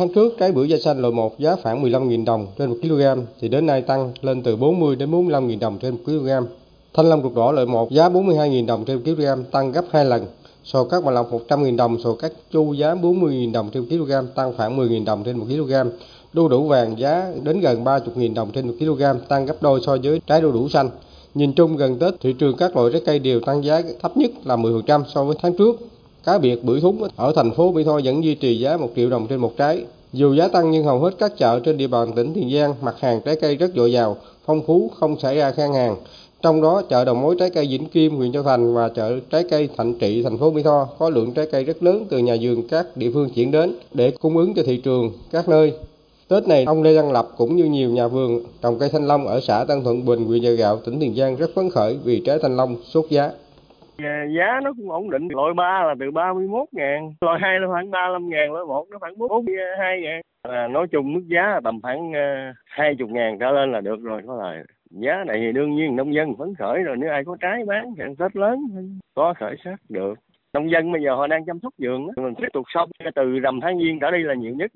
Tháng trước trái bưởi da xanh loại 1 giá khoảng 15.000 đồng trên 1 kg thì đến nay tăng lên từ 40 đến 45.000 đồng trên 1 kg. Thanh long ruột đỏ loại 1 giá 42.000 đồng trên 1 kg tăng gấp 2 lần. Sò các Bà lọc 100.000 đồng, sò các chu giá 40.000 đồng trên 1 kg tăng khoảng 10.000 đồng trên 1 kg. Đu đủ vàng giá đến gần 30.000 đồng trên 1 kg tăng gấp đôi so với trái đu đủ xanh. Nhìn chung gần Tết thị trường các loại trái cây đều tăng giá thấp nhất là 10% so với tháng trước. Cá biệt bưởi thúng ở thành phố Mỹ Tho vẫn duy trì giá 1 triệu đồng trên một trái. Dù giá tăng nhưng hầu hết các chợ trên địa bàn tỉnh Tiền Giang mặt hàng trái cây rất dồi dào, phong phú, không xảy ra khan hàng. Trong đó chợ đầu mối trái cây Vĩnh Kim, huyện Châu Thành và chợ trái cây Thạnh Trị, thành phố Mỹ Tho có lượng trái cây rất lớn từ nhà vườn các địa phương chuyển đến để cung ứng cho thị trường các nơi. Tết này, ông Lê Văn Lập cũng như nhiều nhà vườn trồng cây thanh long ở xã Tân Thuận Bình, huyện Chợ Gạo, tỉnh Tiền Giang rất phấn khởi vì trái thanh long sốt giá. À, giá nó cũng ổn định. Loại 3 là từ 31 ngàn loại 2 là khoảng 35 ngàn loại 1 nó khoảng 42 ngàn. À, nói chung mức giá là tầm khoảng à, uh, 20 ngàn trở lên là được rồi có lời. Giá này thì đương nhiên nông dân phấn khởi rồi nếu ai có trái bán thì tết lớn có khởi sắc được. Nông dân bây giờ họ đang chăm sóc vườn mình tiếp tục xong từ rằm tháng giêng trở đi là nhiều nhất.